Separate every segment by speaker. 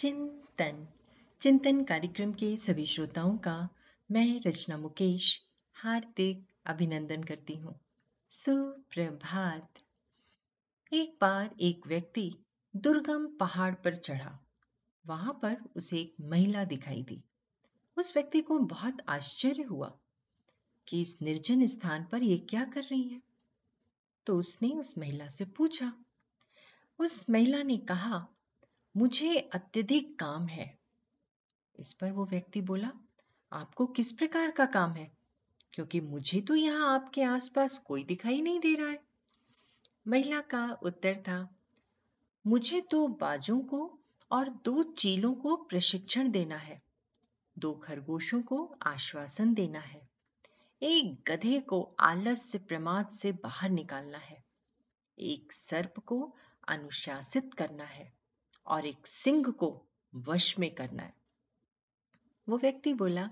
Speaker 1: चिंतन। चिंतन कार्यक्रम के सभी श्रोताओं का मैं रचना मुकेश हार्दिक अभिनंदन करती हूँ। सुप्रभात। एक बार एक व्यक्ति दुर्गम पहाड़ पर चढ़ा। वहाँ पर उसे एक महिला दिखाई दी। उस व्यक्ति को बहुत आश्चर्य हुआ कि इस निर्जन स्थान पर ये क्या कर रही है। तो उसने उस महिला से पूछा। उस महिला ने कहा मुझे अत्यधिक काम है। इस पर वो व्यक्ति बोला, आपको किस प्रकार का काम है? क्योंकि मुझे तो यहाँ आपके आसपास कोई दिखाई नहीं दे रहा है। महिला का उत्तर था, मुझे दो बाजों को और दो चीलों को प्रशिक्षण देना है। दो खरगोशों को आश्वासन देना है। एक गधे को आलस से प्रमाद से बाहर निकालना है। एक सर्प को अनुशासित करना है। और एक सिंह को वश में करना है। वो व्यक्ति बोला,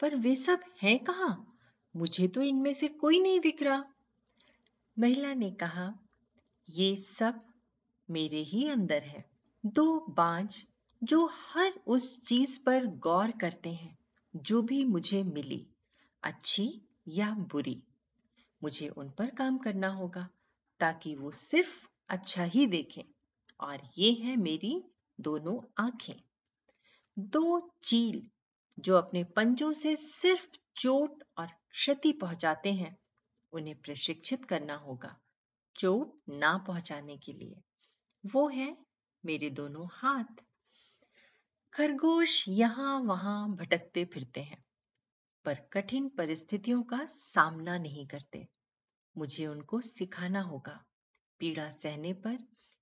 Speaker 1: पर वे सब हैं कहा? मुझे तो इनमें से कोई नहीं दिख रहा। महिला ने कहा, ये सब मेरे ही अंदर है। दो बांझ जो हर उस चीज़ पर गौर करते हैं, जो भी मुझे मिली, अच्छी या बुरी। मुझे उन पर काम करना होगा, ताकि वो सिर्फ़ अच्छा ही देखें। और ये है मेरी दोनों आँखें। दो चील जो अपने पंजों से सिर्फ़ चोट और क्षति पहुंचाते हैं, उन्हें प्रशिक्षित करना होगा, चोट ना पहुँचाने के लिए। वो है मेरे दोनों हाथ। खरगोश यहाँ वहाँ भटकते फिरते हैं, पर कठिन परिस्थितियों का सामना नहीं करते। मुझे उनको सिखाना होगा। पीड़ा सहने पर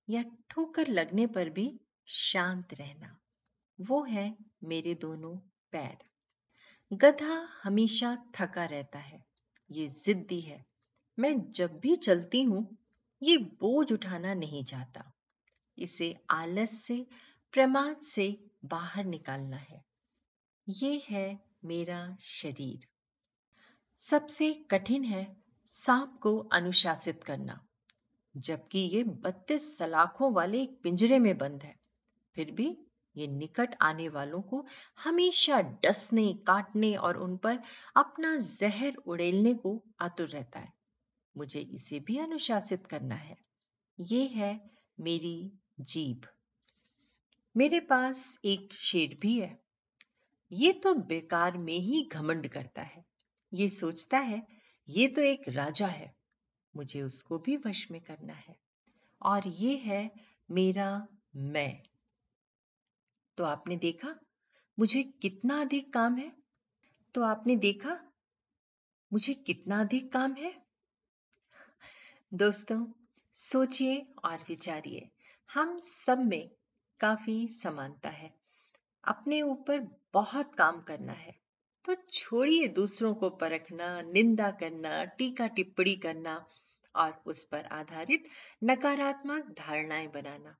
Speaker 1: या ठोकर लगने पर भी शांत रहना। वो है मेरे दोनों पैर। गधा हमेशा थका रहता है। ये जिद्दी है। मैं जब भी चलती हूँ, ये बोझ उठाना नहीं चाहता। इसे आलस से प्रमाद से बाहर निकालना है। ये है मेरा शरीर। सबसे कठिन है सांप को अनुशासित करना। जबकि ये बत्तीस सलाखों वाले एक पिंजरे में बंद है। फिर भी ये निकट आने वालों को हमेशा डसने, काटने और उन पर अपना जहर उड़ेलने को आतुर रहता है। मुझे इसे भी अनुशासित करना है। ये है मेरी जीभ। मेरे पास एक शेर भी है। ये तो बेकार में ही घमंड करता है। ये सोचता है, ये तो एक राजा है। मुझे उसको भी वश में करना है। और ये है मेरा मैं। तो आपने देखा, मुझे कितना अधिक काम है? तो आपने देखा, मुझे कितना अधिक काम है? दोस्तों, सोचिए और विचारिए, हम सब में काफ़ी समानता है। अपने ऊपर बहुत काम करना है। तो छोड़िए दूसरों को परखना, निंदा करना, टीका टिप्पणी करना और उस पर आधारित नकारात्मक धारणाएँ बनाना।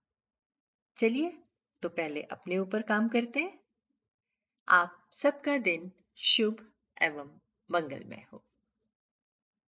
Speaker 1: चलिए तो पहले अपने ऊपर काम करते हैं। आप सबका दिन शुभ एवं मंगलमय हो।